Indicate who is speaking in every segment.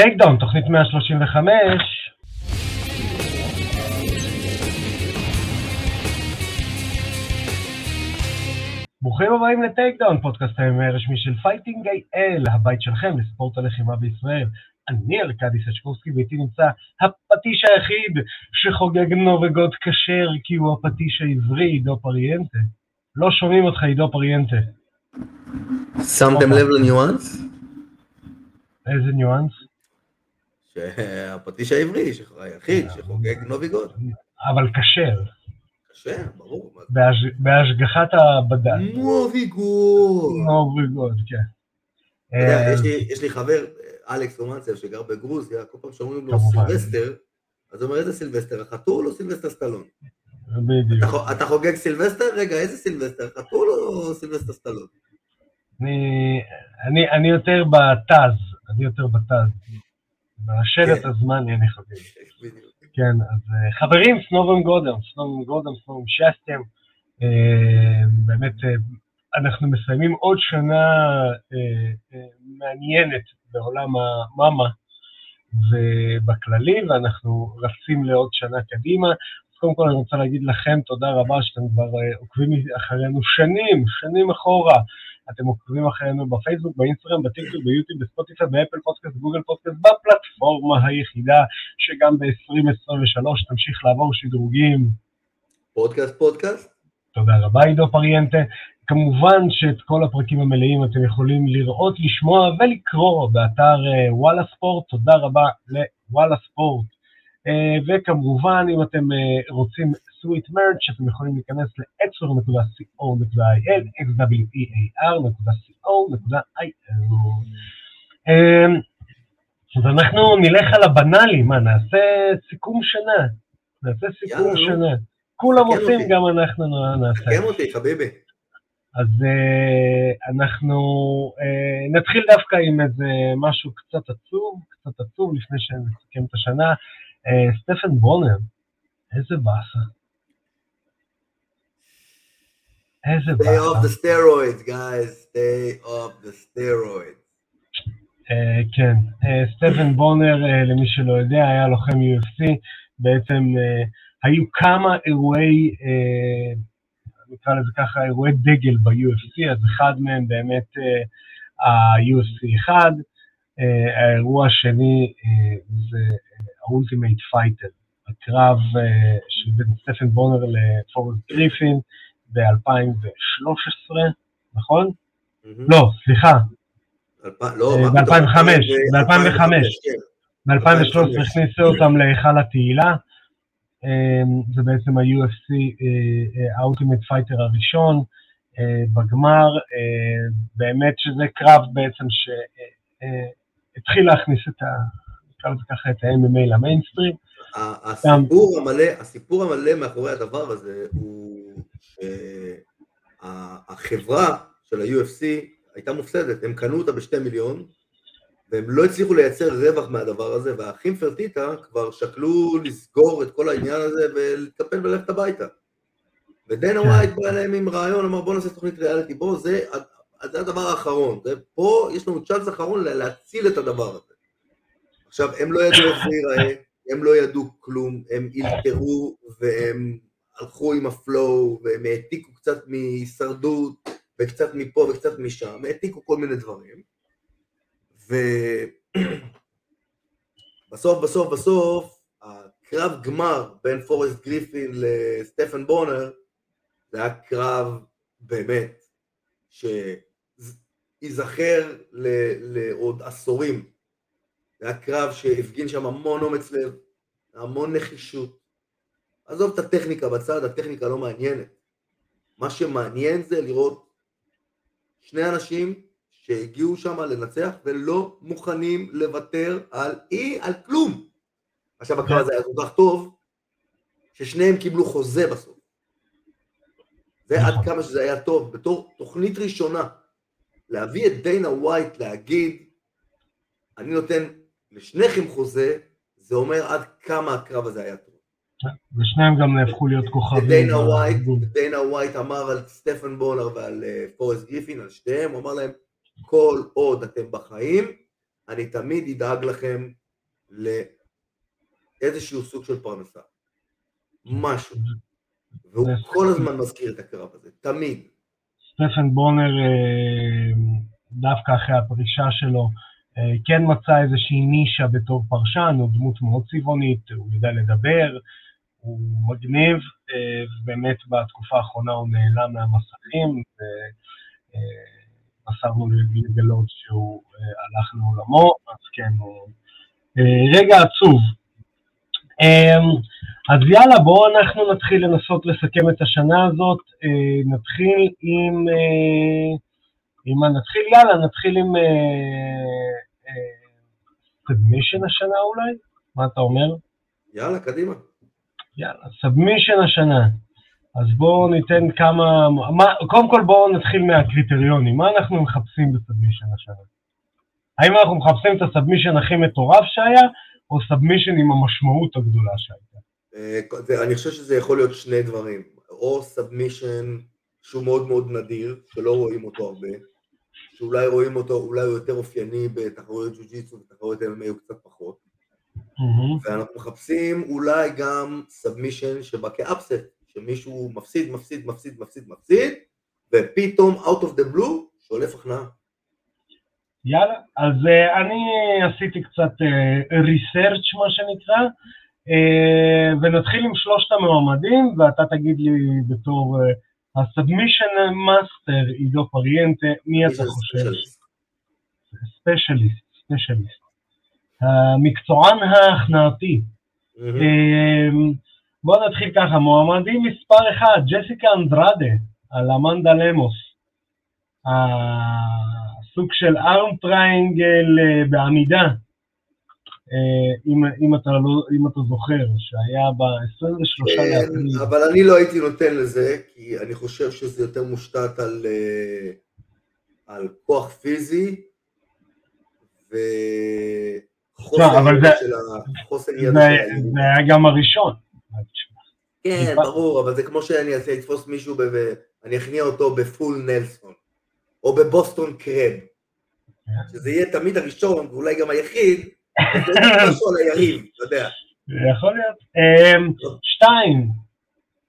Speaker 1: Takedown, תוכנית 135. ברוכים הבאים ל Takedown, פודקאסט הימי הרשמי של Fighting IL, הבית שלכם לספורט הלחימה בישראל. אני ארכדי סצ'קובסקי ואיתי נמצא הפטיש היחיד שחוגג נוביגוד כשר כי הוא הפטיש העברי, עידו פריאנטה. לא שומעים אותך, עידו פריאנטה.
Speaker 2: שמתם לב לניואנס?
Speaker 1: איזה ניואנס?
Speaker 2: שהפטיש העברי, היחיד שחוגג נוביגוד.
Speaker 1: אבל כשר.
Speaker 2: כשר, ברור.
Speaker 1: בהש- בהשגחת הבד"ץ.
Speaker 2: נוביגוד.
Speaker 1: נוביגוד, כן. אה,
Speaker 2: יש לי- חבר, אלכס רומנצב, שגר בגרוזיה, כל פעם שאומרים לו. סילבסטר, אז הוא אומר, איזה סילבסטר, החתול או סילבסטר סטלון?
Speaker 1: בדיוק.
Speaker 2: אתה חו- אתה חוגג סילבסטר? רגע, איזה סילבסטר, חתול או סילבסטר סטלון?
Speaker 1: אני יותר בתז, אני יותר בתז. בשלט
Speaker 2: כן.
Speaker 1: הזמני אני חושב.
Speaker 2: בדיוק.
Speaker 1: כן, אז אה, חברים, סנובן גודם, סנובן גודם, סנובן שסטם. אה, באמת, אה, אנחנו מסיימים עוד שנה מעניינת בעולם המאמה ובכללי, ואנחנו רצים לעוד שנה קדימה. אז קודם כל אני רוצה להגיד לכם תודה רבה שאתם כבר אה, עוקבים אחרינו שנים, שנים אחורה. אתם עוקבים אחרינו בפייסבוק, באינסטגרם, בטיקטוק, ביוטיוב, בספוטיפיי, באפל פודקאסט, גוגל פודקאסט, בפלטפורמה היחידה שגם ב-2023 תמשיך לעבור שדרוגים.
Speaker 2: פודקאסט, פודקאסט?
Speaker 1: תודה רבה, עידו פריאנטה. כמובן שאת כל הפרקים המלאים אתם יכולים לראות, לשמוע ולקרוא באתר אה, וואלה ספורט. תודה רבה לוואלה ספורט. אה, וכמובן, אם אתם אה, רוצים סוויט מרץ', אתם יכולים להיכנס ל-exor.co.il, xwear.co.il. אה, אז אנחנו נלך על הבנאלי, מה, נעשה סיכום שנה. נעשה סיכום. שנה. כולם
Speaker 2: תקן
Speaker 1: עושים. גם אנחנו נעשה.
Speaker 2: תקם אותי, חביבי.
Speaker 1: אז uh, אנחנו uh, נתחיל דווקא עם איזה משהו קצת עצוב, קצת עצוב לפני שנסכם את השנה. סטפן בונר, איזה באסה. איזה
Speaker 2: Stay off the
Speaker 1: באסה.
Speaker 2: steroids, guys. Stay off the steroids.
Speaker 1: Uh, כן, uh, סטפן בונר, uh, למי שלא יודע, היה לוחם UFC, בעצם uh, היו כמה אירועי, uh, נקרא לזה ככה, אירועי דגל ב-UFC, אז אחד מהם באמת uh, ה-UFC 1, uh, האירוע השני זה ה-Ultimate Fighter, הקרב uh, של בין סטפן בונר לפורסט גריפין ב-2013, נכון? לא, סליחה,
Speaker 2: אלפיים- לא,
Speaker 1: אה,
Speaker 2: מה פתאום?
Speaker 1: ב-2005, ב-2005.
Speaker 2: כן.
Speaker 1: ב-2013
Speaker 2: 2005.
Speaker 1: הכניסו אותם להיכל התהילה, אמ, זה בעצם ה-UFC אה, ה-Ultimate Fighter הראשון אה, בגמר, אה, באמת שזה קרב בעצם שהתחיל להכניס את ה... נקרא לזה ככה את ה-MMA למיינסטרים.
Speaker 2: הסיפור המלא, הסיפור המלא מאחורי הדבר הזה הוא שהחברה של ה-UFC הייתה מופסדת, הם קנו אותה בשתי מיליון והם לא הצליחו לייצר רווח מהדבר הזה והאחים פרטיטה כבר שקלו לסגור את כל העניין הזה ולהתקפל וללכת הביתה. ודיינה,
Speaker 1: כן,
Speaker 2: ווייט בא אליהם עם רעיון, אמר בוא נעשה תוכנית ריאליטי, בוא זה, זה הדבר האחרון, זה, פה יש לנו צ'אנס אחרון לה- להציל את הדבר הזה. עכשיו, הם לא ידעו איך זה ייראה, הם לא ידעו כלום, הם אלתרו והם הלכו עם ה flow והם העתיקו קצת מהישרדות וקצת מפה וקצת משם, העתיקו כל מיני דברים. ובסוף בסוף בסוף הקרב גמר בין פורסט גריפין לסטפן בונר זה היה קרב באמת שייזכר ל- לעוד עשורים. זה היה קרב שהפגין שם המון אומץ לב, המון נחישות. עזוב את הטכניקה בצד, הטכניקה לא מעניינת. מה שמעניין זה לראות שני אנשים שהגיעו שם לנצח ולא מוכנים לוותר על אי, על כלום. עכשיו הקרב הזה היה כל כך טוב, ששניהם קיבלו חוזה בסוף. זה עד. כמה שזה היה טוב, בתור תוכנית ראשונה, להביא את דיינה ווייט להגיד, אני נותן לשניכם חוזה, זה אומר עד כמה הקרב הזה היה טוב.
Speaker 1: ושניהם גם נהפכו להיות כוכבים.
Speaker 2: דיינה ווייט, דיינה ווייט אמר על סטפן בונר ועל אה, פורסט גריפין, על שתיהם, הוא אמר להם, כל עוד אתם בחיים, אני תמיד אדאג לכם לאיזשהו סוג של פרנסה. משהו. והוא כל הזמן מזכיר את הקרב הזה, תמיד.
Speaker 1: סטפן בונר, אה, דווקא אחרי הפרישה שלו, כן מצא איזושהי נישה בתור פרשן, הוא דמות מאוד צבעונית, הוא יודע לדבר, הוא מגניב, אה, ובאמת בתקופה האחרונה הוא נעלם מהמסכים, ומסרנו לגלות שהוא הלך לעולמו, אז כן, רגע עצוב. אז יאללה, בואו אנחנו נתחיל לנסות לסכם את השנה הזאת. אה, נתחיל עם... אה, מה נתחיל? יאללה, נתחיל עם submission אה, השנה אולי? מה אתה אומר?
Speaker 2: יאללה, קדימה.
Speaker 1: יאללה, submission השנה. אז בואו ניתן כמה... מה, קודם כל בואו נתחיל מהקריטריונים. מה אנחנו מחפשים ב submission השנה? האם אנחנו מחפשים את ה submission הכי מטורף שהיה, או submission עם המשמעות הגדולה שהייתה?
Speaker 2: אה, אני חושב שזה יכול להיות שני דברים, או submission שהוא מאוד מאוד נדיר, שלא רואים אותו הרבה, שאולי רואים אותו, אולי הוא יותר אופייני בתחרויות ג'יו-ג'יצו ותחרויות MMA הוא קצת פחות, ואנחנו מחפשים אולי גם submission שבא כ upset, שמישהו מפסיד, מפסיד, מפסיד, מפסיד, מפסיד, ופתאום out of the blue שולף הכנעה.
Speaker 1: יאללה, אז אה, אני עשיתי קצת אה, research מה שנקרא, אה, ונתחיל עם שלושת המועמדים, ואתה תגיד לי בתור ה submission master עידו פריאנטה, מי אתה חושב? specialist, specialist. המקצוען ההכנעתי. בואו נתחיל ככה, מועמדים מספר אחד, ג'סיקה אנדרדה, על אמנדה למוס. הסוג של arm triangle בעמידה, אה, אם, אם, אתה לא, אם אתה זוכר, שהיה ב-23
Speaker 2: כן, לאפריל. אבל אני לא הייתי נותן לזה, כי אני חושב שזה יותר מושתת על, אה, על כוח פיזי וחוסר
Speaker 1: ידע של ה... זה היה גם הראשון.
Speaker 2: כן, ברור, אבל זה כמו שאני אעשה לתפוס מישהו ואני אכניע אותו בפול נלסון, או בבוסטון קרב. כן. שזה יהיה תמיד הראשון, ואולי גם היחיד, משהו על היריב, אתה יודע.
Speaker 1: יכול להיות. אמ, שתיים,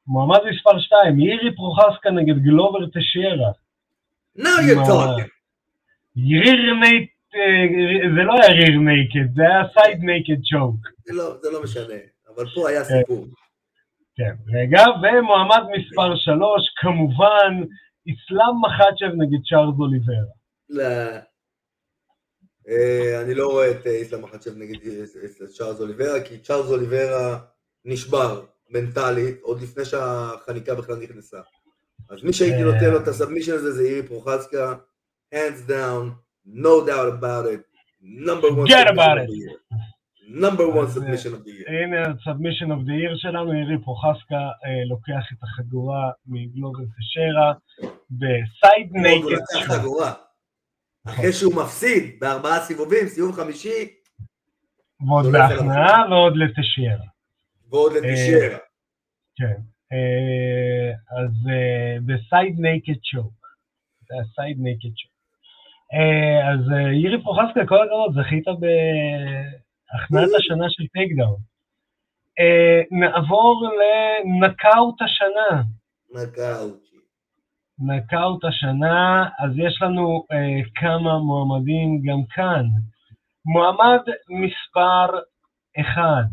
Speaker 1: מועמד מספר שתיים, אירי פרוחסקה נגד גלובר טשיירה.
Speaker 2: Now you're talking.
Speaker 1: rear naked, אה, זה לא היה rear naked, זה היה side naked choke.
Speaker 2: זה לא משנה, אבל פה היה סיפור.
Speaker 1: כן, רגע, ומועמד מספר שלוש, כמובן, אסלאם מחצ'ב נגד צ'ארלס אוליברה.
Speaker 2: אה, אני לא רואה את אה, איסלאם מחצ'ב נגד אה, צ'ארלס אוליברה, כי צ'ארלס אוליברה נשבר מנטלית עוד לפני שהחניקה בכלל נכנסה. אז מי שהייתי נותן לו את ה submission הזה זה יירי פרוחסקה, hands down, no doubt about it, number one submission of the year. number one submission of the year.
Speaker 1: הנה ה submission of the year שלנו, יירי פרוחסקה לוקח את החגורה מגלובר תשיירה ב side naked.
Speaker 2: אחרי שהוא מפסיד בארבעה סיבובים, סיבוב חמישי.
Speaker 1: ועוד בהכנעה ועוד לתשיירה.
Speaker 2: ועוד לטשיירה.
Speaker 1: כן. אה, אז ב side naked choke. זה ה side naked choke. אז אה, ירי פרוחסקה, כל הכבוד, זכית בהכנעת השנה של טייקדאון. אה, נעבור לנוקאאוט השנה.
Speaker 2: נוקאאוט.
Speaker 1: נוקאאוט השנה, אז יש לנו אה, כמה מועמדים גם כאן. מועמד מספר אחד.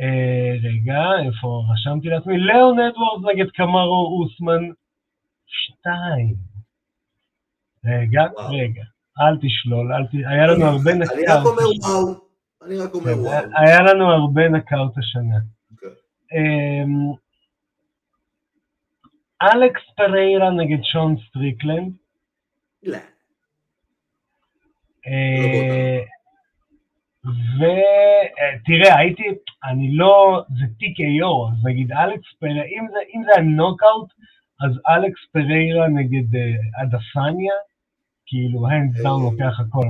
Speaker 1: אה, רגע, איפה רשמתי לעצמי? ליאון אדוורדס נגד קמרו אוסמן שתיים. רגע, וואו. רגע, אל תשלול, אל ת... היה לנו הרבה נוקאאוט.
Speaker 2: אני רק אומר וואו. אני רק אומר וואו.
Speaker 1: היה לנו הרבה נוקאאוט השנה. Okay. אוקיי. אלכס פריירה נגד שון סטריקלנד.
Speaker 2: לא.
Speaker 1: אה, ותראה, הייתי, אני לא, זה TKO, אז נגיד אלכס פריירה, אם זה, אם זה הנוקאאוט, אז אלכס פריירה נגד אה, אדסניה, כאילו, hands down לוקח הכל,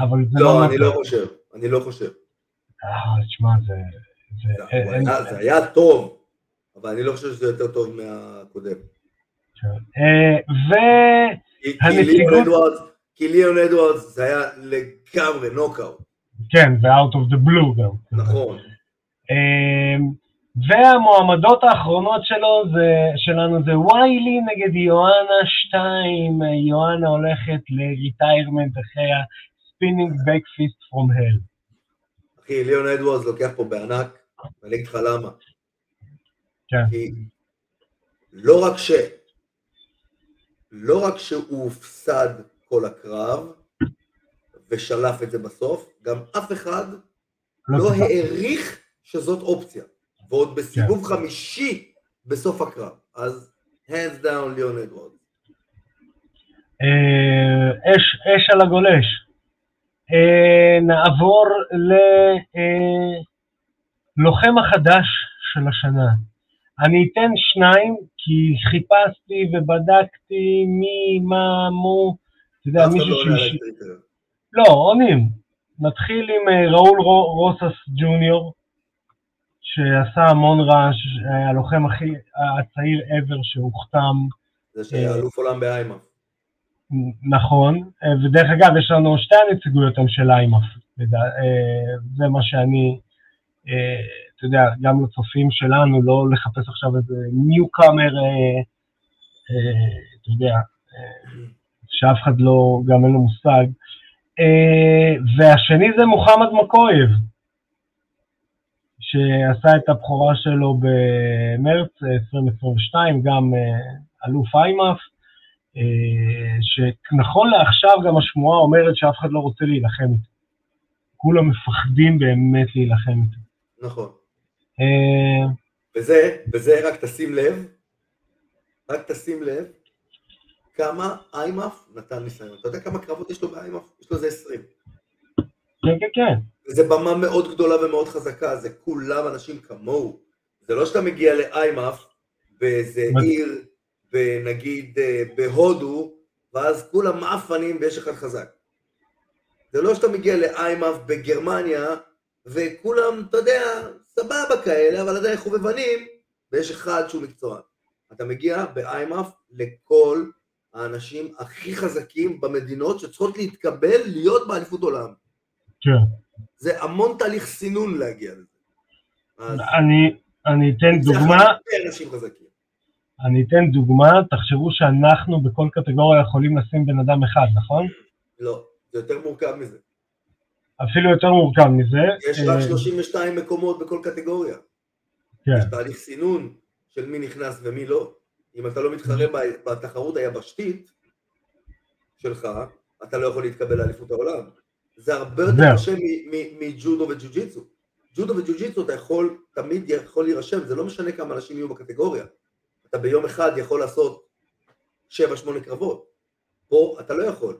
Speaker 1: אבל זה
Speaker 2: לא... לא, אני לא חושב, אני לא חושב.
Speaker 1: אה, תשמע, זה...
Speaker 2: זה היה טוב, אבל אני לא חושב שזה יותר טוב מהקודם.
Speaker 1: אה, והנציגות...
Speaker 2: כי ליאון אדוארדס זה היה לגמרי נוקאוט.
Speaker 1: כן, ו-out of the blue גם.
Speaker 2: נכון.
Speaker 1: אמ, והמועמדות האחרונות שלו זה, שלנו זה ויילי נגד יואנה 2, יואנה הולכת לריטיירמנט אחרי ה-spinning back fist from hell.
Speaker 2: אחי, ליאון אדוארדס לוקח פה בענק, ואני אגיד לך למה.
Speaker 1: כן.
Speaker 2: כי לא רק ש... לא רק שהוא הופסד כל הקרב, ושלף את זה בסוף, גם אף אחד
Speaker 1: לא
Speaker 2: לא. העריך שזאת אופציה. ועוד בסיבוב
Speaker 1: כן.
Speaker 2: חמישי בסוף הקרב. אז hands down ליאון אדוארדס.
Speaker 1: אה, אש, אש על הגולש. אה, נעבור ללוחם החדש של השנה. אני אתן שניים, כי חיפשתי ובדקתי מי, מה, מו, אתה יודע, מישהו
Speaker 2: לא הקריטריון.
Speaker 1: לא, עונים. נתחיל עם אה, ראול רו- רוסס ג'וניור, שעשה המון רעש, היה הלוחם הכי הצעיר ever שהוכתם,
Speaker 2: זה שהיה אלוף עולם באיימה.
Speaker 1: נכון, אה, ודרך אגב, יש לנו שתי הנציגויות של איימאף, אה, זה מה שאני, אה, אתה יודע, גם לצופים שלנו, לא לחפש עכשיו איזה ניוקאמר, אה, אה, אתה יודע, אה, שאף אחד לא, גם אין לו מושג. אה, והשני זה מוחמד מקויב, שעשה את הבכורה שלו במרץ אה, 2022, גם אה, אלוף איימאף, אה, שנכון לעכשיו גם השמועה אומרת שאף אחד לא רוצה להילחם איתו. כולם מפחדים באמת להילחם איתו.
Speaker 2: נכון.
Speaker 1: אה,
Speaker 2: וזה, וזה רק תשים לב, רק תשים לב כמה איימאף נתן ניסיון. אתה יודע כמה קרבות יש לו באיימאף? יש לו איזה 20.
Speaker 1: כן, כן, כן.
Speaker 2: זו במה מאוד גדולה ומאוד חזקה, זה כולם אנשים כמוהו. זה לא שאתה מגיע לאיימאף באיזה עיר, נגיד אה, בהודו, ואז כולם מעפנים ויש אחד חזק. זה לא שאתה מגיע לאיימאף בגרמניה, וכולם, אתה יודע, סבבה כאלה, אבל עדיין חובבנים, ויש אחד שהוא מקצוען. אתה מגיע באיימאף לכל האנשים הכי חזקים במדינות שצריכות להתקבל להיות באליפות עולם.
Speaker 1: כן.
Speaker 2: זה המון תהליך סינון להגיע לזה.
Speaker 1: אני, אני אתן דוגמה. אני אתן דוגמה, תחשבו שאנחנו בכל קטגוריה יכולים לשים בן אדם אחד, נכון?
Speaker 2: לא, זה יותר מורכב מזה.
Speaker 1: אפילו יותר מורכב מזה.
Speaker 2: יש רק
Speaker 1: אה,
Speaker 2: 32 מקומות בכל קטגוריה.
Speaker 1: כן,
Speaker 2: יש תהליך סינון של מי נכנס ומי לא. אם אתה לא מתחרה בתחרות היבשתית שלך, אתה לא יכול להתקבל לאליפות העולם. זה הרבה יותר. קשה מג'ודו וג'ו-ג'יצו. ג'ודו וג'ו-ג'יצו אתה יכול, תמיד יכול להירשם, זה לא משנה כמה אנשים יהיו בקטגוריה. אתה ביום אחד יכול לעשות 7-8 קרבות. פה אתה לא יכול.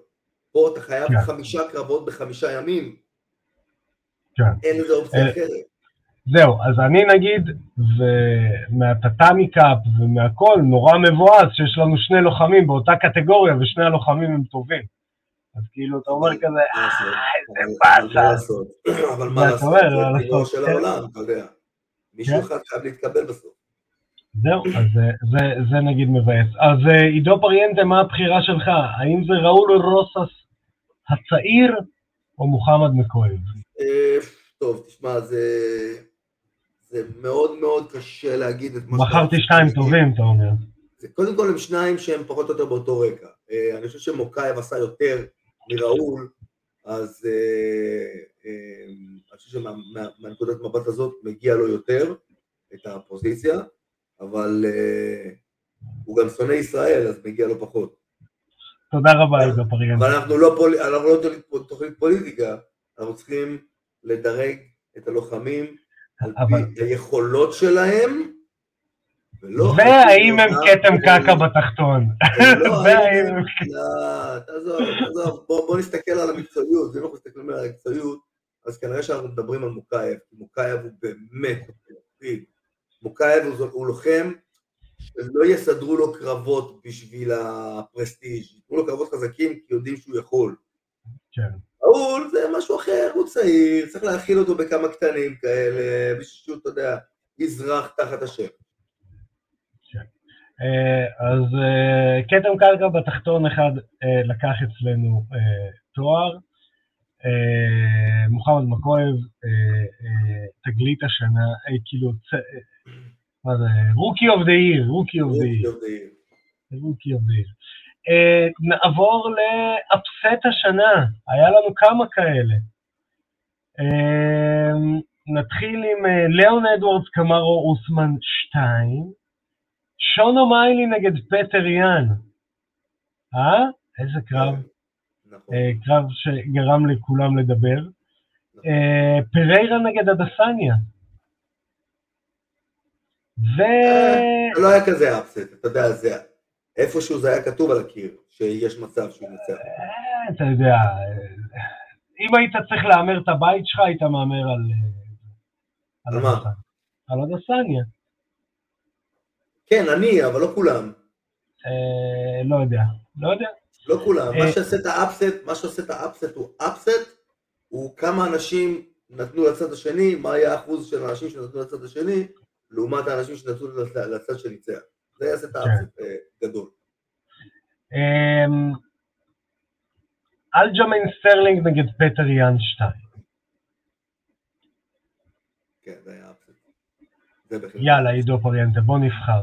Speaker 2: פה אתה חייב
Speaker 1: כן.
Speaker 2: חמישה קרבות בחמישה ימים.
Speaker 1: כן.
Speaker 2: אין לזה אופציה
Speaker 1: אה,
Speaker 2: אחרת.
Speaker 1: זהו, אז אני נגיד, ומהטאטאמי קאפ ומהכל, נורא מבואס שיש לנו שני לוחמים באותה קטגוריה ושני הלוחמים הם טובים. אז כאילו, אתה אומר כזה,
Speaker 2: לעשות?
Speaker 1: איזה באסה.
Speaker 2: אבל מה לעשות? זה
Speaker 1: לעשות?
Speaker 2: של
Speaker 1: כן.
Speaker 2: העולם, אתה יודע. מישהו
Speaker 1: כן.
Speaker 2: אחד חייב להתקבל בסוף.
Speaker 1: זהו, אז זה, זה, זה נגיד מבאס. אז אה, עידו פריאנטה, מה הבחירה שלך? האם זה ראול רוסס הצעיר או מוחמד מקויב?
Speaker 2: טוב, תשמע, זה... זה מאוד מאוד קשה להגיד את מה שאתה
Speaker 1: בחרתי
Speaker 2: להגיד.
Speaker 1: טובים, אתה אומר.
Speaker 2: זה, קודם כל הם שניים שהם פחות או יותר באותו רקע. אה, אני חושב שמוקייב עשה יותר מראול, אז אה, אה, אני חושב שמהנקודת מבט הזאת מגיע לו יותר את הפוזיציה, אבל הוא גם שונא ישראל, אז מגיע לו פחות.
Speaker 1: תודה רבה, עידו פריאנטה.
Speaker 2: אבל אנחנו לא, פול... אנחנו לא תוכנית פוליטיקה, אנחנו צריכים לדרג את הלוחמים על
Speaker 1: אבל-
Speaker 2: פי היכולות שלהם, ולא...
Speaker 1: והאם הם כתם קקע בתחתון?
Speaker 2: לא,
Speaker 1: והאם
Speaker 2: האם-
Speaker 1: הם...
Speaker 2: לא, תעזוב, תעזוב, בוא בוא נסתכל על המקצועיות, אם אנחנו מסתכלים על המקצועיות, אז כנראה שאנחנו מדברים על מוקייב, כי מוקייב הוא באמת, מוקייב הוא, הוא לוחם שלא יסדרו לו קרבות בשביל הפרסטיג', ייתנו לו קרבות חזקים כי יודעים שהוא יכול.
Speaker 1: כן.
Speaker 2: ראול זה משהו אחר, הוא צעיר, צריך להאכיל אותו בכמה קטנים כאלה, בשביל שהוא, אתה יודע, יזרח תחת השמש.
Speaker 1: אה, אז אה, כתם קרקע בתחתון אחד אה, לקח אצלנו תואר. מוחמד מקויב, אה, תגלית השנה, כאילו, מה זה, rookie of the year, rookie of the year. rookie of the year. אה, נעבור ל upset השנה, היה לנו כמה כאלה. אה, נתחיל עם אה, ליאון אדוארדס קמרו אוסמן 2, שונו מיילי נגד פטר יאן. אה? איזה קרב.
Speaker 2: נכון.
Speaker 1: קרב שגרם לכולם לדבר. אה, פריירה נגד אדסניה. ו...
Speaker 2: זה לא היה כזה אפסט, אתה יודע, זה איפשהו זה היה כתוב על הקיר, שיש מצב שהוא ניצח.
Speaker 1: אה, אתה יודע, אה, אם היית צריך להמר את הבית שלך, היית מהמר על... אה,
Speaker 2: על מה?
Speaker 1: על אדסניה.
Speaker 2: כן, אני, אבל לא כולם.
Speaker 1: לא יודע, לא יודע.
Speaker 2: לא כולם. מה שעושה את ה upset, מה שעושה את ה upset הוא upset, הוא כמה אנשים נתנו לצד השני, מה היה האחוז של האנשים שנתנו לצד השני, לעומת האנשים שנתנו לצד שניצח. זה יעשה את ה upset אה, גדול.
Speaker 1: אמ, אלג'מיין סטרלינג נגד פטר 2.
Speaker 2: כן, זה היה.
Speaker 1: יאללה, עידו פריאנטה, בוא נבחר.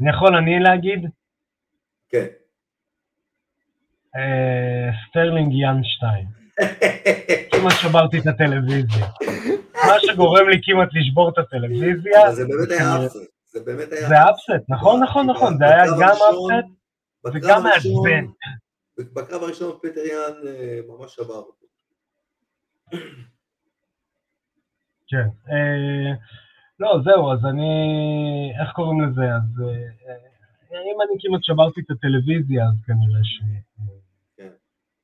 Speaker 1: אני יכול אני להגיד?
Speaker 2: כן.
Speaker 1: אה, סטרלינג 2. כמעט שברתי את הטלוויזיה. מה שגורם לי כמעט לשבור את הטלוויזיה,
Speaker 2: זה באמת היה upset. זה באמת היה
Speaker 1: זה upset, נכון, נכון, נכון, זה היה גם
Speaker 2: upset
Speaker 1: וגם מעצבן.
Speaker 2: בקרב הראשון פטר יאן אה, ממש שבר אותו.
Speaker 1: כן. אה, לא, זהו, אז אני... איך קוראים לזה? אז אה, אם אני כמעט שברתי את הטלוויזיה, אז כנראה ש...
Speaker 2: כן.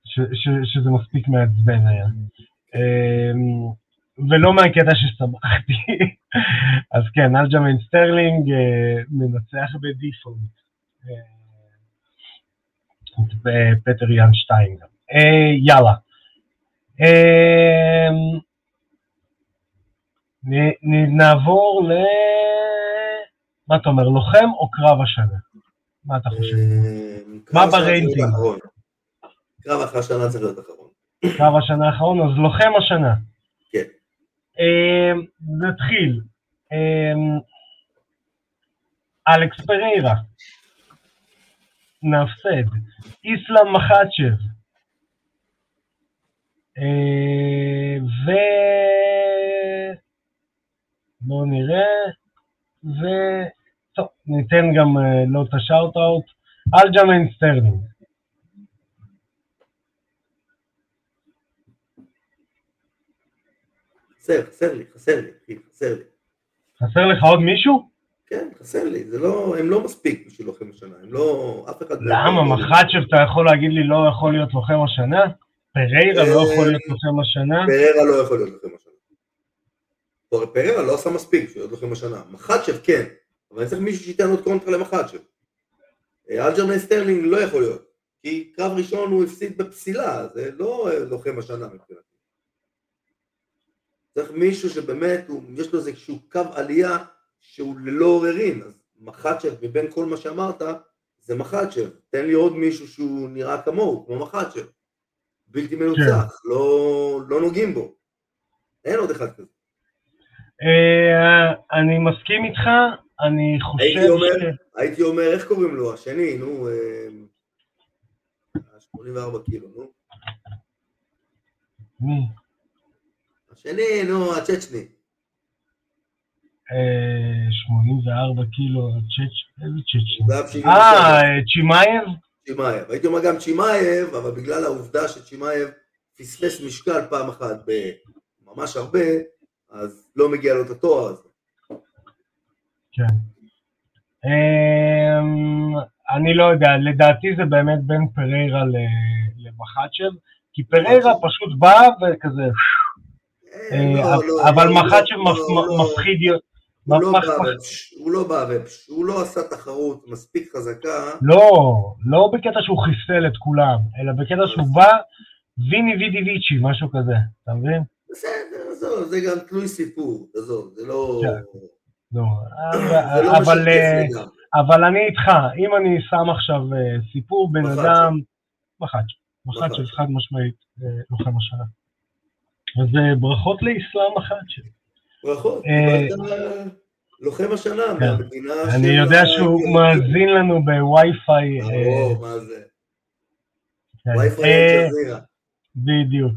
Speaker 1: ש, ש, שזה מספיק מעצבן היה. אמ, ולא מהקטע ששמחתי. אז כן, אלג'מיין סטרלינג אה, מנצח ב default. אה, את פטר יאן שטיין גם. אה, יאללה. נעבור ל... מה אתה אומר, לוחם או קרב השנה? מה אתה חושב?
Speaker 2: אה,
Speaker 1: מה
Speaker 2: אחרון. קרב השנה צריך להיות אחרון.
Speaker 1: קרב השנה האחרון, אז לוחם השנה. אמ, נתחיל. אמ, אלכס פריירה. נפסד. איסלאם מחצ'ב. אה, ו... בואו נראה. ו... טוב, ניתן גם אה, לו את ה shout-out. אלג'מיין סטרלינג.
Speaker 2: חסר, חסר לי, חסר לי, אחי, חסר לי.
Speaker 1: חסר לך עוד מישהו?
Speaker 2: כן, חסר לי, זה לא, הם לא מספיק בשביל לוחם השנה, הם לא, אף אחד לא...
Speaker 1: למה? מחצ'ב אתה יכול להגיד לי לא יכול להיות לוחם השנה? פריירה לא יכול להיות לוחם השנה?
Speaker 2: פררה לא יכול להיות לוחם השנה. פר- פררה לא עשה מספיק בשביל להיות לוחם השנה. מחצ'ב כן, אבל אני צריך מישהו שייתן עוד קונטרה למחצ'ב. אה, אלג'מיין סטרלינג לא יכול להיות, כי קרב ראשון הוא הפסיד בפסילה, זה לא אה, לוחם השנה מבחינתי. צריך מישהו שבאמת, הוא, יש לו איזשהו קו עלייה שהוא ללא עוררין, אז מחצ'ב מבין כל מה שאמרת, זה מחצ'ב. תן לי עוד מישהו שהוא נראה כמוהו, כמו מחצ'ב. בלתי מנוצח, לא, לא נוגעים בו. אין עוד אחד כזה.
Speaker 1: אה, אני מסכים איתך, אני חושב
Speaker 2: הייתי אומר,
Speaker 1: ש...
Speaker 2: הייתי אומר, איך קוראים לו? השני, נו, אה, 84 קילו, נו.
Speaker 1: מי?
Speaker 2: השני, נו, הצ'צ'ני.
Speaker 1: אה, 84 קילו, צ'צ'... איזה צ'צ'ני? אה, אה, צ'ימאייב?
Speaker 2: צ'ימאייב. הייתי אומר גם צ'ימאייב, אבל בגלל העובדה שצ'ימאייב פספס משקל פעם אחת בממש הרבה, אז לא מגיע לו את התואר הזה.
Speaker 1: כן. אמ, אני לא יודע, לדעתי זה באמת בין פריירה למחצ'ב, כי פריירה פשוט בא וכזה,
Speaker 2: אה,
Speaker 1: אה, אבל
Speaker 2: לא,
Speaker 1: מחצ'ב
Speaker 2: לא,
Speaker 1: מפ-
Speaker 2: לא, לא.
Speaker 1: מפחיד יותר.
Speaker 2: הוא לא
Speaker 1: מפ-
Speaker 2: בא
Speaker 1: מפ-
Speaker 2: בפש- הוא לא הוא לא עשה תחרות מספיק חזקה.
Speaker 1: לא, לא בקטע שהוא חיסל את כולם, אלא בקטע שהוא בא ויני וידי ויצ'י, משהו כזה, אתה מבין?
Speaker 2: בסדר, עזוב, זה גם תלוי סיפור, עזוב, זה לא...
Speaker 1: כן. לא,
Speaker 2: לא
Speaker 1: אבל, אה. אבל אני איתך, אם אני שם עכשיו אה, סיפור בן
Speaker 2: מח"ט
Speaker 1: אדם, מח"ט, מח"ט
Speaker 2: מח"ט.
Speaker 1: של חד משמעית אה, לוחם השנה. אז אה, ברכות לאסלאם מח"ט שלי.
Speaker 2: ברכות,
Speaker 1: אה,
Speaker 2: לוחם השנה
Speaker 1: כן.
Speaker 2: מהמדינה של...
Speaker 1: אני יודע שהוא מאזין לנו בווי-פיי. אה,
Speaker 2: ברור, מה זה?
Speaker 1: כן.
Speaker 2: וי-פיי
Speaker 1: אה,
Speaker 2: אל-ג'זירה.
Speaker 1: בדיוק.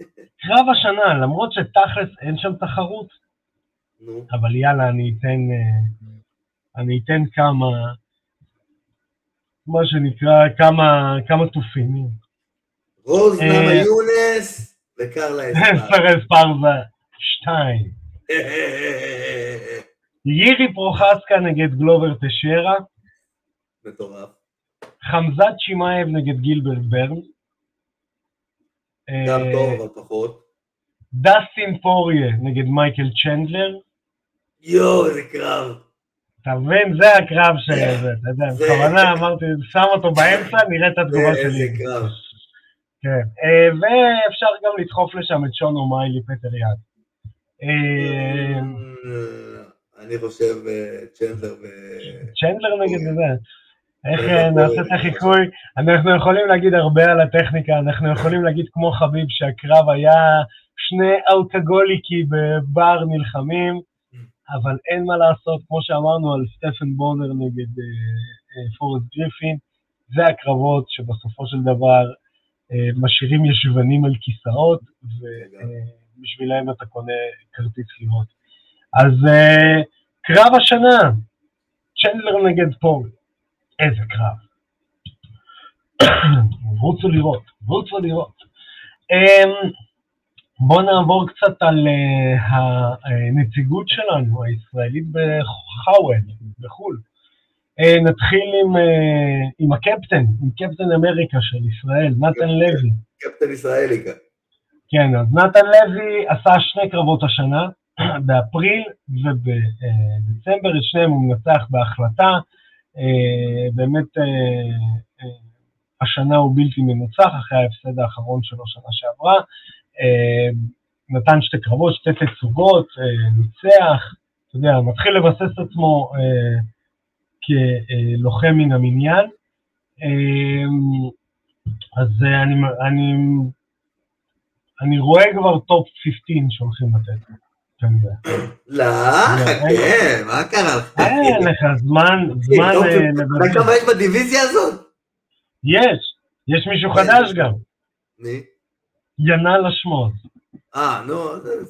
Speaker 1: קרב השנה, למרות שתכלס אין שם תחרות, אבל יאללה, אני אתן, אה, אני אתן כמה, מה שנקרא, כמה, כמה תופינים.
Speaker 2: רוז
Speaker 1: אה,
Speaker 2: נמה יונס וקרלה אספר.
Speaker 1: פרס פרזה 2. יירי פרוחסקה נגד גלובר טשרה,
Speaker 2: מטורף.
Speaker 1: חמזת שמאייב נגד גילברט ברן,
Speaker 2: גם
Speaker 1: אה,
Speaker 2: טוב, אבל פחות.
Speaker 1: דסטין פוריה נגד מייקל צ'נדלר,
Speaker 2: יואו, איזה קרב.
Speaker 1: אתה מבין? זה הקרב ש...
Speaker 2: זה-
Speaker 1: אתה יודע, בכוונה אמרתי, שם אותו באמצע, נראה את התגובה
Speaker 2: איזה
Speaker 1: שלי.
Speaker 2: קרב.
Speaker 1: כן. אה, ואפשר גם לדחוף לשם את שון אומיילי פטר יד. אה,
Speaker 2: אני חושב אה, צ'נדלר ו...
Speaker 1: צ'נדלר נגד זה. איך אה, נעשה את החיקוי? אנחנו יכולים להגיד הרבה על הטכניקה, אנחנו יכולים להגיד כמו חביב שהקרב היה שני אלכוהוליקי בבר נלחמים, אבל אין מה לעשות, כמו שאמרנו על סטפן בונר נגד אה, אה, פורסט גריפין, זה הקרבות שבסופו של דבר אה, משאירים ישבנים על כיסאות, ובשבילם אתה קונה כרטיס לראות. אז אה, קרב השנה, צ'נדלר נגד פול, איזה קרב. רוצו לראות, רוצו לראות. אמ, בואו נעבור קצת על אה, הנציגות שלנו, הישראלית בחאווד, בחו"ל. אה, נתחיל עם, אה, עם הקפטן, עם קפטן אמריקה של ישראל, נתן לוי.
Speaker 2: קפטן ישראלי כאן.
Speaker 1: כן, אז נתן לוי עשה שני קרבות השנה, באפריל ובדצמבר, את שניהם הוא מנצח בהחלטה. אה, באמת השנה הוא בלתי מנוצח אחרי ההפסד האחרון שלו שנה שעברה. נתן שתי קרבות, שתי תצוגות, ניצח, אתה יודע, מתחיל לבסס את עצמו כלוחם מן המניין. אה, אז אה, אני, אני, אני רואה כבר טופ 15 שהולכים לתת.
Speaker 2: לא, חכה, מה קרה לך?
Speaker 1: אין לך זמן, זמן אה,
Speaker 2: אתה יודע
Speaker 1: לבזבז.
Speaker 2: כמה יש בדיוויזיה הזאת?
Speaker 1: יש, יש מישהו חדש גם,
Speaker 2: מי?
Speaker 1: ינאל אשמוז.
Speaker 2: אה, נו, זה-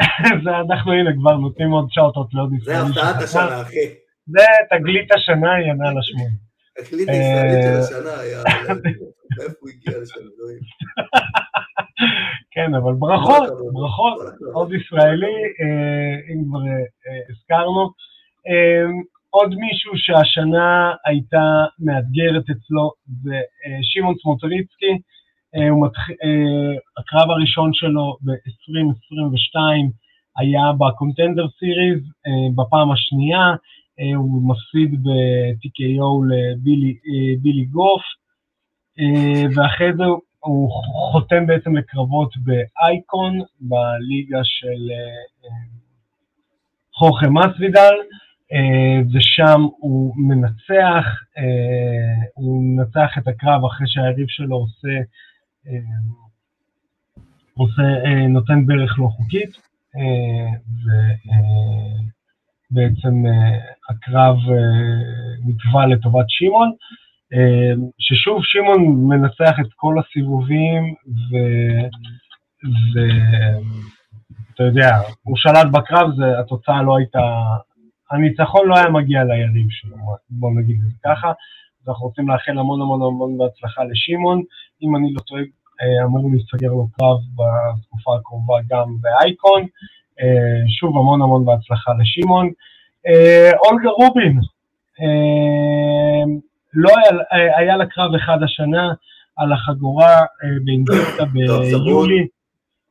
Speaker 1: זה אנחנו הנה כבר נותנים עוד שאוטות לעוד
Speaker 2: זה
Speaker 1: ישראלי
Speaker 2: הפתעת
Speaker 1: שחזר.
Speaker 2: השנה, אחי.
Speaker 1: זה תגלית השנה ינאל אשמוז.
Speaker 2: החליט הישראלית
Speaker 1: אה,
Speaker 2: של השנה, היה... מאיפה הוא הגיע לשם, אלוהים.
Speaker 1: כן, אבל ברכות. ברכות. עוד ישראלי, אה, אם כבר אה, הזכרנו. עוד מישהו שהשנה הייתה מאתגרת אצלו זה שמעון סמוטריצקי. הקרב הראשון שלו ב-2022 היה בקונטנדר סיריז, בפעם השנייה הוא מפסיד ב-TKO לבילי אה, גוף, אה, ואחרי זה הוא חותם בעצם לקרבות באייקון, בליגה של אה, אה, חורכה מסוידל, אה, ושם הוא מנצח, אה, הוא מנצח את הקרב אחרי שהיריב שלו עושה, אה, עושה אה, נותן ברך לא חוקית, אה, ובעצם אה, הקרב אה, נקבע לטובת שמעון. אה, ששוב שמעון מנצח את כל הסיבובים, ואתה יודע, הוא שלט בקרב, זה, התוצאה לא הייתה, הניצחון לא היה מגיע ליריב שלו, בוא נגיד את זה ככה. אז אנחנו רוצים לאחל המון המון המון בהצלחה לשמעון, אם אני לא טועה, אמור להיסגר לו קרב בתקופה הקרובה גם באייקון. אה, שוב המון המון בהצלחה לשמעון. אה, אולגה רובין, אה, לא היה, היה לה קרב אחד השנה על החגורה באינגליסטה ביולי,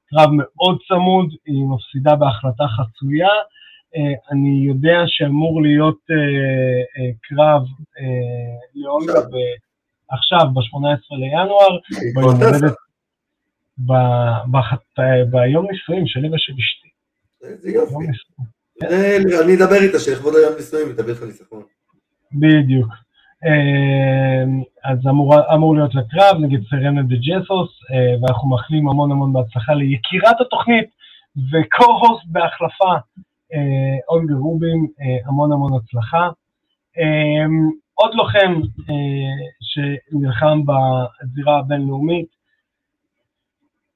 Speaker 1: קרב מאוד צמוד, היא מפסידה בהחלטה חצויה. אני יודע שאמור להיות קרב לאולגה עכשיו, ב-18 לינואר, ביום נישואים שלי ושל אשתי.
Speaker 2: איזה יופי. זה- אני אדבר איתה שלכבוד היום נישואים, היא תביא לך ניצחון.
Speaker 1: בדיוק. אמ, אז אמור, אמור להיות לקרב נגד סרנה דה ג'סוס, אה, ואנחנו מאחלים המון המון בהצלחה ליקירת התוכנית וקו-הוסט בהחלפה, אה, אולגה רובין, אה, המון המון הצלחה. אמ, עוד לוחם שנלחם בזירה הבינלאומית,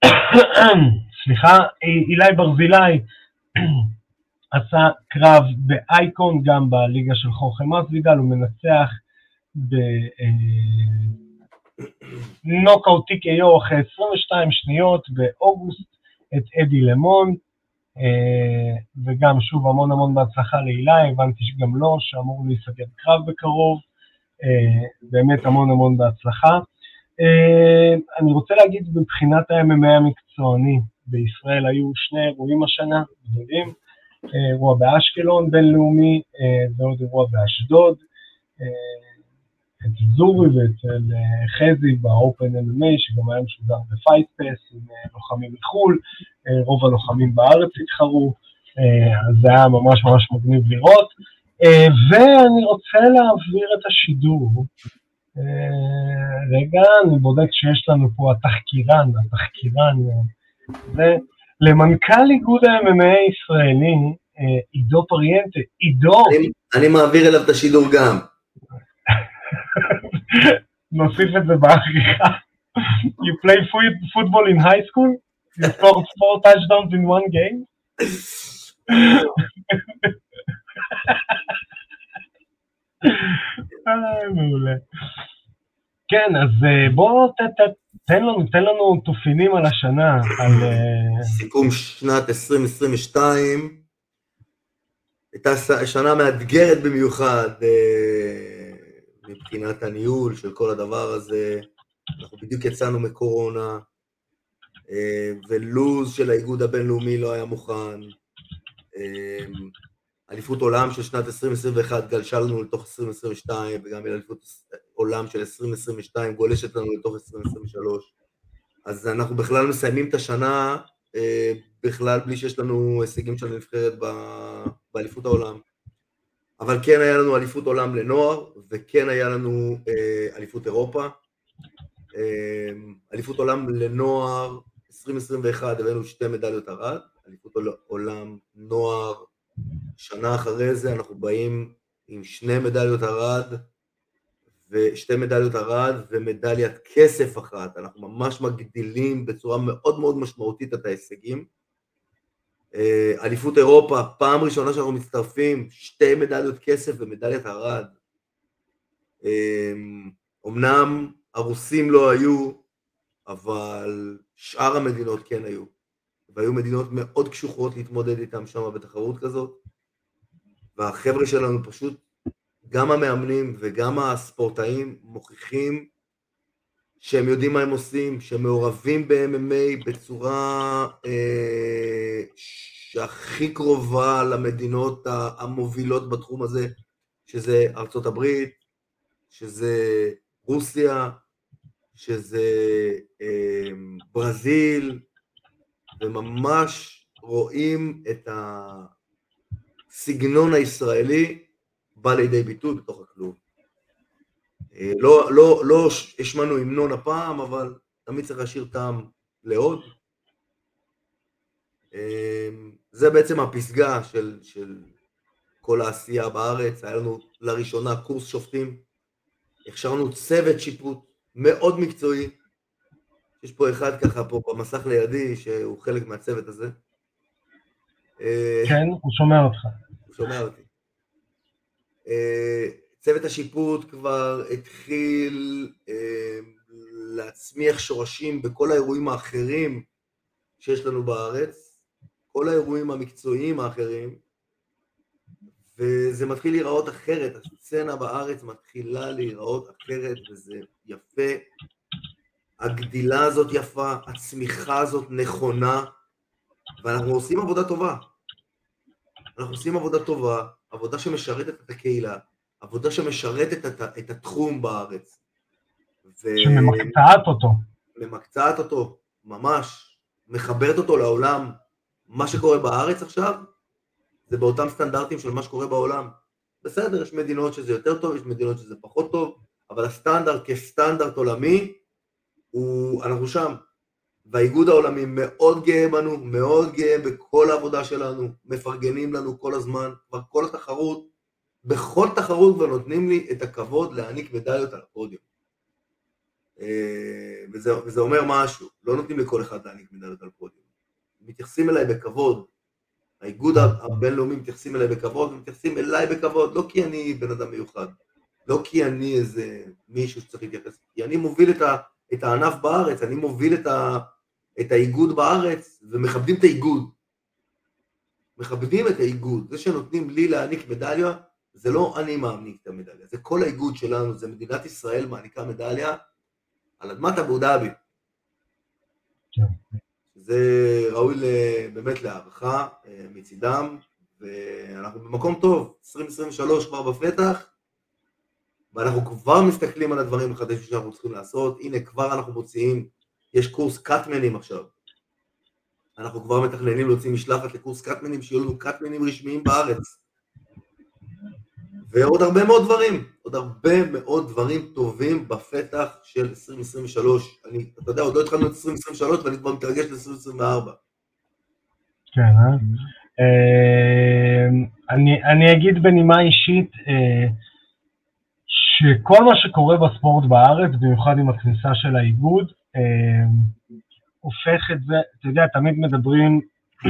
Speaker 1: סליחה, אילי ברזילי עשה קרב באייקון, גם בליגה של חורכה מסוידל, הוא מנצח בנוקאוט TKO אחרי 22 שניות באוגוסט את אדי למון, אה, וגם שוב המון המון בהצלחה להילה, הבנתי שגם לו, שאמור להיסגר קרב בקרוב, אה, באמת המון המון בהצלחה. אה, אני רוצה להגיד מבחינת ה-MMA המקצועני, בישראל היו שני אירועים השנה, גדולים, אירוע באשקלון בינלאומי ועוד אירוע באשדוד. אצל זורי ואצל אה, חזי ב-open MMA, שגם היה משודר בפייטפס עם אה, לוחמים מחו"ל, אה, רוב הלוחמים בארץ התחרו, אז זה היה ממש ממש מגניב לראות. ואני רוצה להעביר את השידור. רגע, אני בודק שיש לנו פה התחקירן, התחקירן, ולמנכ"ל איגוד ה-MMA הישראלי, עידו פריאנטה. עידו!
Speaker 2: אני, אני מעביר אליו את השידור גם.
Speaker 1: נוסיף את זה בעריכה. You play football in high school? You scored four touchdowns in one game? מעולה. כן, אז אה, בוא תן לנו, תן לנו תופינים על השנה, על...
Speaker 2: אה, סיכום שנת 2022, הייתה שנה מאתגרת במיוחד, אה, מבחינת הניהול של כל הדבר הזה. אנחנו בדיוק יצאנו מקורונה, ולוז של האיגוד הבינלאומי לא היה מוכן. אליפות עולם של שנת 2021 גלשה לנו לתוך 2022, וגם אליפות עולם של 2022 גולשת לנו לתוך 2023. אז אנחנו בכלל מסיימים את השנה אה, בכלל בלי שיש לנו הישגים של הנבחרת באליפות העולם. אבל כן היה לנו אליפות עולם לנוער, וכן היה לנו אה, אליפות אירופה. אה, אליפות עולם לנוער 2021 הבאנו שתי מדליות ארד, אליפות עולם נוער שנה אחרי זה אנחנו באים עם שני מדליות ארד ושתי מדליות ארד ומדליית כסף אחת, אנחנו ממש מגדילים בצורה מאוד מאוד משמעותית את ההישגים. אה, אליפות אירופה, פעם ראשונה שאנחנו מצטרפים, שתי מדליות כסף ומדליית ארד. אמנם אה, הרוסים לא היו, אבל שאר המדינות כן היו. והיו מדינות מאוד קשוחות להתמודד איתן שם בתחרות כזאת. והחבר'ה שלנו פשוט, גם המאמנים וגם הספורטאים מוכיחים שהם יודעים מה הם עושים, שהם מעורבים ב-MMA בצורה אה, שהכי קרובה למדינות המובילות בתחום הזה, שזה ארצות הברית, שזה רוסיה, שזה אה, ברזיל, וממש רואים את הסגנון הישראלי בא לידי ביטוי בתוך הכלוב. אה, לא, לא, לא השמענו המנון הפעם, אבל תמיד צריך להשאיר טעם לעוד. אה, זה בעצם הפסגה של, של כל העשייה בארץ, היה לנו לראשונה קורס שופטים, הכשרנו צוות שיפוט מאוד מקצועי, יש פה אחד ככה פה במסך לידי שהוא חלק מהצוות הזה.
Speaker 1: אה, כן, הוא שומע אותך.
Speaker 2: הוא שומע אותי. צוות השיפוט כבר התחיל אה, להצמיח שורשים בכל האירועים האחרים שיש לנו בארץ, כל האירועים המקצועיים האחרים, וזה מתחיל להיראות אחרת, הסצנה בארץ מתחילה להיראות אחרת, וזה יפה. הגדילה הזאת יפה, הצמיחה הזאת נכונה, ואנחנו עושים עבודה טובה. אנחנו עושים עבודה טובה, עבודה שמשרתת את הקהילה, עבודה שמשרתת את, את התחום בארץ.
Speaker 1: ו... שממקצעת אותו.
Speaker 2: ממקצעת אותו, ממש, מחברת אותו לעולם. מה שקורה בארץ עכשיו, זה באותם סטנדרטים של מה שקורה בעולם. בסדר, יש מדינות שזה יותר טוב, יש מדינות שזה פחות טוב, אבל הסטנדרט כסטנדרט עולמי, הוא, אנחנו שם. והאיגוד העולמי מאוד גאה בנו, מאוד גאה בכל העבודה שלנו, מפרגנים לנו כל הזמן, כבר כל התחרות, בכל תחרות כבר נותנים לי את הכבוד להעניק מדליות על הפודיום. אה, וזה, וזה אומר משהו, לא נותנים לכל אחד להעניק מדליות על פודיום. מתייחסים אליי בכבוד, האיגוד הבינלאומי מתייחסים אליי בכבוד, ומתייחסים אליי בכבוד, לא כי אני בן אדם מיוחד, לא כי אני איזה מישהו שצריך להתייחס, כי אני מוביל את, ה, את הענף בארץ, אני מוביל את, ה, את האיגוד בארץ, ומכבדים את האיגוד. מכבדים את האיגוד. זה שנותנים לי להעניק מדליה, זה לא אני מעניק את המדליה, זה כל האיגוד שלנו, זה מדינת ישראל מעניקה מדליה על אדמת אבו דאבי. זה ראוי באמת להערכה אה, מצידם, ואנחנו במקום טוב, 2023 כבר בפתח, ואנחנו כבר מסתכלים על הדברים החדשים שאנחנו צריכים לעשות, הנה כבר אנחנו מוציאים, יש קורס קאטמנים עכשיו, אנחנו כבר מתכננים להוציא משלחת לקורס קאטמנים, שיהיו לנו קאטמנים רשמיים בארץ. ועוד הרבה מאוד דברים, עוד הרבה מאוד דברים טובים בפתח של 2023. אני, אתה יודע, עוד לא התחלנו את 2023 ואני כבר מתרגש ל-2024.
Speaker 1: כן, אה? אני, אני אגיד בנימה אישית, אה, שכל מה שקורה בספורט בארץ, במיוחד עם הכניסה של האיגוד, אה, הופך את זה, אתה יודע, תמיד מדברים,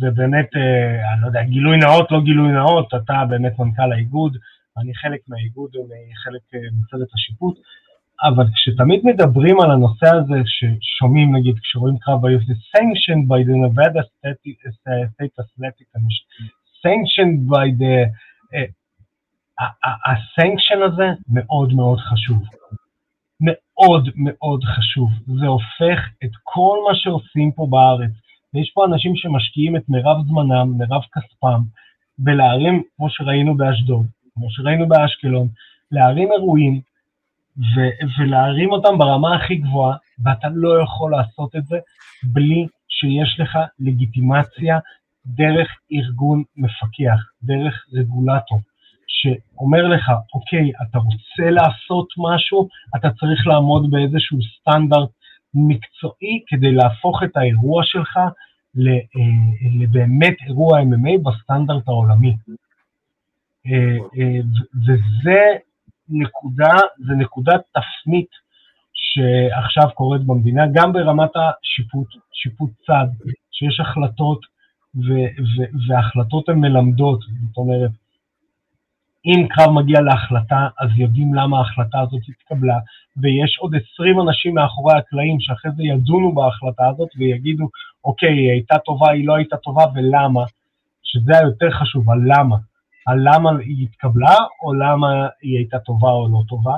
Speaker 1: זה באמת, אה, אני לא יודע, גילוי נאות, לא גילוי נאות, אתה באמת מנכ"ל האיגוד, אני חלק מהאיגוד וחלק אה, מצוות השיפוט, אבל כשתמיד מדברים על הנושא הזה, ששומעים נגיד, כשרואים קרב ביוף, זה sanctioned by the Nevada State Athletic Commission, sanctioned by the... הסנקשן הזה מאוד מאוד חשוב. מאוד מאוד חשוב. זה הופך את כל מה שעושים פה בארץ, ויש פה אנשים שמשקיעים את מירב זמנם, מירב כספם, בלהרים, כמו שראינו באשדוד, כמו שראינו באשקלון, להרים אירועים ו- ולהרים אותם ברמה הכי גבוהה, ואתה לא יכול לעשות את זה בלי שיש לך לגיטימציה דרך ארגון מפקח, דרך רגולטור, שאומר לך, אוקיי, אתה רוצה לעשות משהו, אתה צריך לעמוד באיזשהו סטנדרט מקצועי כדי להפוך את האירוע שלך אה, לבאמת אירוע MMA בסטנדרט העולמי. אה, אה, וזה נקודה, זה נקודת תפנית שעכשיו קורית במדינה, גם ברמת השיפוט, שיפוט צד, שיש החלטות, וההחלטות הן מלמדות, זאת אומרת, אם קרב מגיע להחלטה, אז יודעים למה ההחלטה הזאת התקבלה, ויש עוד 20 אנשים מאחורי הקלעים שאחרי זה ידונו בהחלטה הזאת ויגידו, אוקיי, היא הייתה טובה, היא לא הייתה טובה, ולמה? שזה היותר חשוב, הלמה. הלמה היא התקבלה, או למה היא הייתה טובה או לא טובה.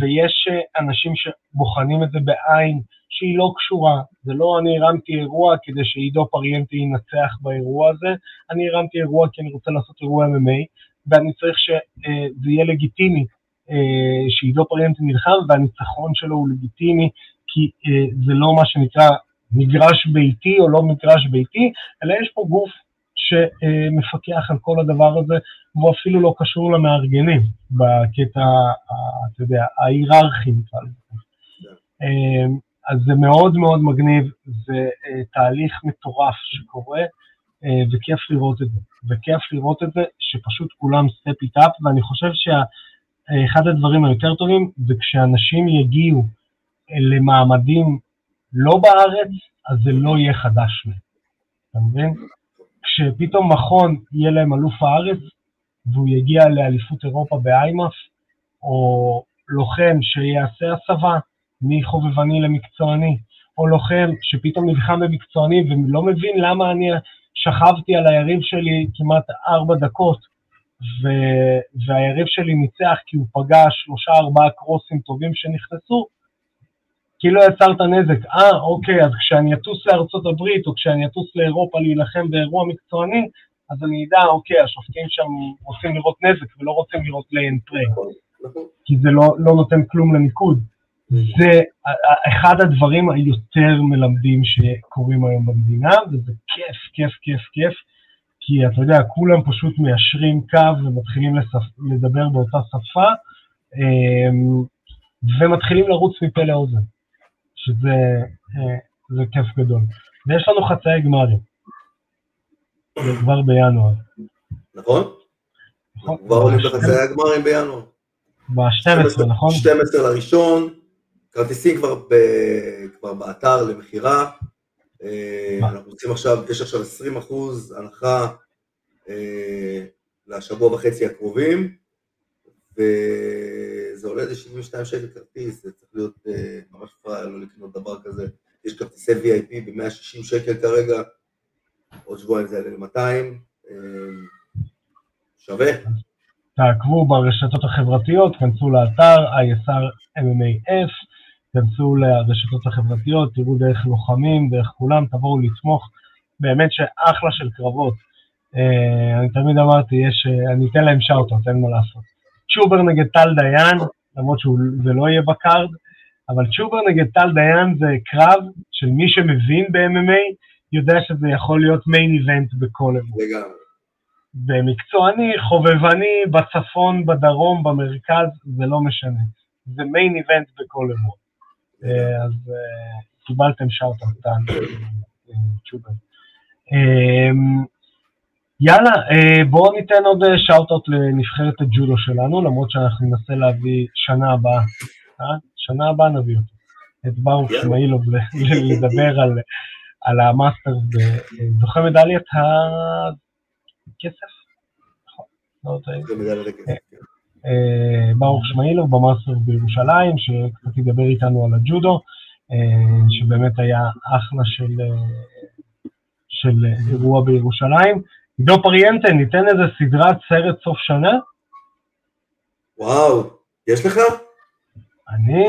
Speaker 1: ויש אה, אנשים שבוחנים את זה בעין שהיא לא קשורה. זה לא אני הרמתי אירוע כדי שעידו פריאנטי ינצח באירוע הזה, אני הרמתי אירוע כי אני רוצה לעשות אירוע MMA, ואני צריך שזה יהיה לגיטימי אה, שעידו פריאנטי נלחם, והניצחון שלו הוא לגיטימי, כי אה, זה לא מה שנקרא מגרש ביתי או לא מגרש ביתי, אלא יש פה גוף שמפקח על כל הדבר הזה, והוא אפילו לא קשור למארגנים בקטע, אתה יודע, ההיררכי נקרא לזה. אה, אז זה מאוד מאוד מגניב, זה תהליך מטורף שקורה, וכיף לראות את זה. וכיף לראות את זה, שפשוט כולם סטפ איט אפ, ואני חושב שאחד הדברים היותר טובים זה כשאנשים יגיעו למעמדים לא בארץ, אז זה לא יהיה חדש להם, אתה מבין? כשפתאום מכון יהיה להם אלוף הארץ, והוא יגיע לאליפות אירופה באיימאף, או לוחם שיעשה הסבה מחובבני למקצועני, או לוחם שפתאום נלחם במקצועני ולא מבין למה אני שכבתי על היריב שלי כמעט ארבע דקות, ו... והיריב שלי ניצח כי הוא פגע שלושה ארבעה קרוסים טובים שנכנסו, כי לא יצרת נזק. אה, אוקיי, אז כשאני אטוס לארצות הברית, או כשאני אטוס לאירופה להילחם באירוע מקצועני, אז אני אדע, אוקיי, השופטים שם רוצים לראות נזק ולא רוצים לראות ליין פריי, כי זה לא, לא נותן כלום לניקוד. זה אחד הדברים היותר מלמדים שקורים היום במדינה, וזה כיף, כיף, כיף, כיף, כי אתה יודע, כולם פשוט מיישרים קו ומתחילים לספ... לדבר באותה שפה, אמ, ומתחילים לרוץ מפה לאוזן, שזה זה כיף גדול. ויש לנו חצאי גמרים, זה כבר בינואר.
Speaker 2: נכון? נכון. כבר עולים לחצאי הגמרים בינואר.
Speaker 1: ב-12, נכון?
Speaker 2: 12 לראשון, כרטיסים כבר, ב, כבר באתר למכירה. אה, אנחנו רוצים עכשיו, יש עכשיו 20 אחוז הנחה אה, לשבוע וחצי הקרובים, וזה עולה איזה 72 שקל כרטיס, זה צריך להיות אה, ממש פראייר לא לקנות דבר כזה. יש כרטיסי VIP ב-160 שקל כרגע, עוד שבועיים זה יעלה ל-200, שווה.
Speaker 1: תעקבו ברשתות החברתיות, כנסו לאתר ISR MMAF, כנסו לרשתות החברתיות, תראו דרך לוחמים, דרך כולם, תבואו לתמוך, באמת שאחלה של קרבות. אה, אני תמיד אמרתי, יש, אה, אני אתן להם שאוטות, אין מה לעשות. צ'ובר נגד טל דיין, למרות שזה לא יהיה בקארד, אבל צ'ובר נגד טל דיין זה קרב של מי שמבין ב-MMA, יודע שזה יכול להיות מיין איבנט בכל אירוע. לגמרי. במקצועני, חובבני, בצפון, בדרום, במרכז, זה לא משנה. זה מיין איבנט בכל אירוע. אה, אז אה, קיבלתם שאוט על צ'ובר. יאללה, אה, בואו ניתן עוד שאוט לנבחרת הג'ודו שלנו, למרות שאנחנו ננסה להביא שנה הבאה. שנה הבאה נביא אותו. את ברוך שמאילוב לדבר על המאסטר, זוכה מדליית הכסף? נכון, לא כן. ברוך שמאילוב במאסטר בירושלים, שקצת ידבר איתנו על הג'ודו, אה, שבאמת היה אחלה של, אה, של אירוע בירושלים. עידו פריאנטה, ניתן איזה סדרת סרט סוף שנה?
Speaker 2: וואו, יש לך?
Speaker 1: אני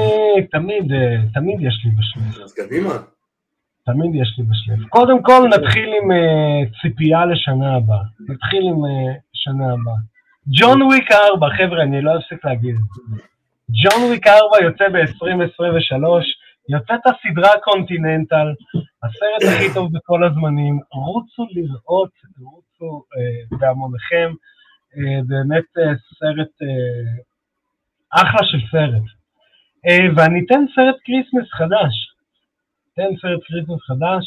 Speaker 1: תמיד, אה, תמיד יש לי בשלב.
Speaker 2: אז קדימה.
Speaker 1: תמיד יש לי בשלב. קודם כל נתחיל עם ציפייה לשנה הבאה. נתחיל עם שנה הבאה. ג'ון וויק 4, חבר'ה, אני לא אפסיק להגיד את זה. ג'ון וויק 4 יוצא ב-2023, יוצאת הסדרה קונטיננטל, הסרט הכי טוב בכל הזמנים, רוצו לראות, רוצו uh, בהמוניכם, uh, באמת uh, סרט, uh, אחלה של סרט. Uh, ואני אתן סרט Christmas חדש, אתן סרט Christmas חדש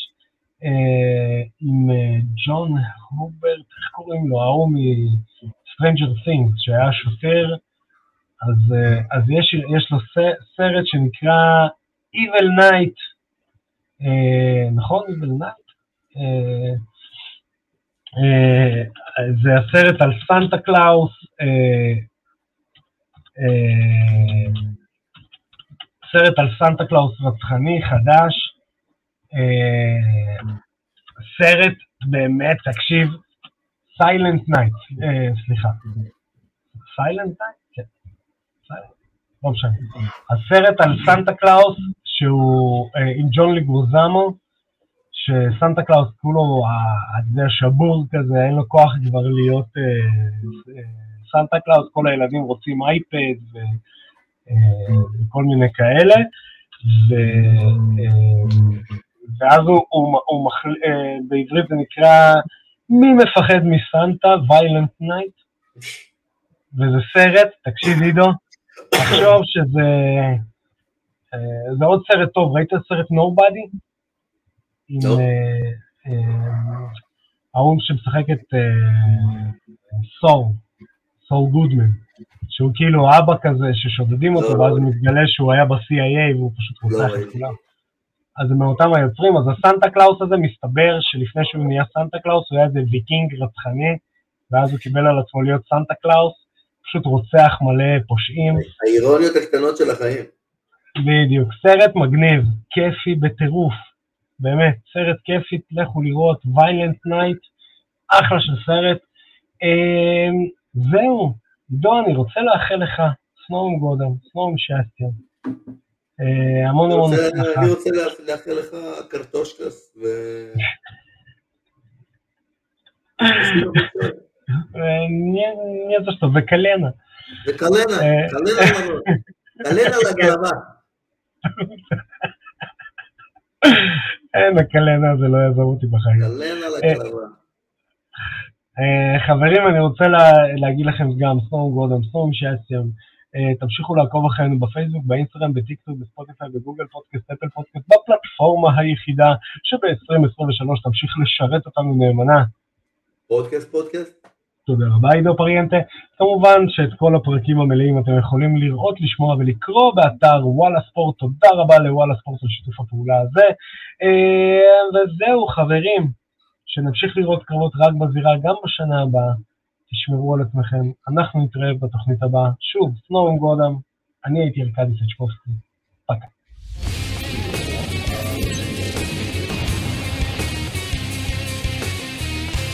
Speaker 1: uh, עם uh, ג'ון הוברט, איך קוראים לו? ההוא מ-Stranger Things, שהיה שוטר, אז, uh, אז יש, יש לו סרט שנקרא Evil Night, uh, נכון? Evil Night? Uh, זה הסרט על סנטה קלאוס, סרט על סנטה קלאוס רצחני חדש, אה, סרט באמת, תקשיב, Silent Night, אה, סליחה, Silent Night? כן, לא משנה. הסרט על סנטה קלאוס, שהוא אה, עם ג'ון לגויזמו, שסנטה קלאוס כולו, אתה יודע, שבור כזה, אין לו כוח כבר להיות סנטה קלאוס, כל הילדים רוצים אייפד וכל מיני כאלה, ואז הוא. אה, בעברית זה נקרא מי מפחד מסנטה, Violent Night, וזה סרט, תקשיב עידו, תחשוב שזה אה, זה עוד סרט טוב, ראית את סרט Nobody? עם לא. אה, ההוא שמשחק את סול, סול גודמן, שהוא כאילו אבא כזה ששודדים אותו, לא, ואז לא. מתגלה שהוא היה ב-CIA והוא פשוט רוצח את כולם. אז זה מאותם היוצרים, אז הסנטה קלאוס הזה מסתבר שלפני שהוא נהיה סנטה קלאוס הוא היה איזה ויקינג רצחני, ואז הוא קיבל על עצמו להיות סנטה קלאוס, פשוט רוצח מלא פושעים.
Speaker 2: האירוניות הקטנות של החיים.
Speaker 1: בדיוק, סרט מגניב, כיפי בטירוף, באמת, סרט כיפי, לכו לראות, Violent Night, אחלה של סרט. אמ, זהו, עידו, אני רוצה לאחל לך, с Новым годом, с новым счастьем. אה, המון המון
Speaker 2: הצלחה. אני רוצה לאחל לך קרטושקס ו...
Speaker 1: Не за что, за колено.
Speaker 2: За колено, колено, колено לגלבה.
Speaker 1: אין, הקלנה הזה לא יעזוב אותי בחיים.
Speaker 2: קלנה לגלבה.
Speaker 1: אה, חברים, אני רוצה לה, להגיד לכם גם, סנום גורדם, סנום שעצם, אה, תמשיכו לעקוב אחרינו בפייסבוק, באינסטגרם, בטיקטוק, בספוטיפיי, בגוגל פודקאסט, אפל פודקאסט, בפלטפורמה היחידה שב-2023 תמשיך לשרת אותנו נאמנה.
Speaker 2: פודקאסט, פודקאסט?
Speaker 1: תודה רבה עידו פריאנטה. כמובן שאת כל הפרקים המלאים אתם יכולים לראות, לשמוע ולקרוא באתר וואלה ספורט. תודה רבה לוואלה ספורט על שיתוף הפעולה הזה. אה, וזהו חברים, שנמשיך לראות קרבות רק בזירה גם בשנה הבאה. תשמרו על עצמכם, אנחנו נתראה בתוכנית הבאה. שוב, סנורם גודם, אני הייתי ארכדי סצ'קובסקי. פקה.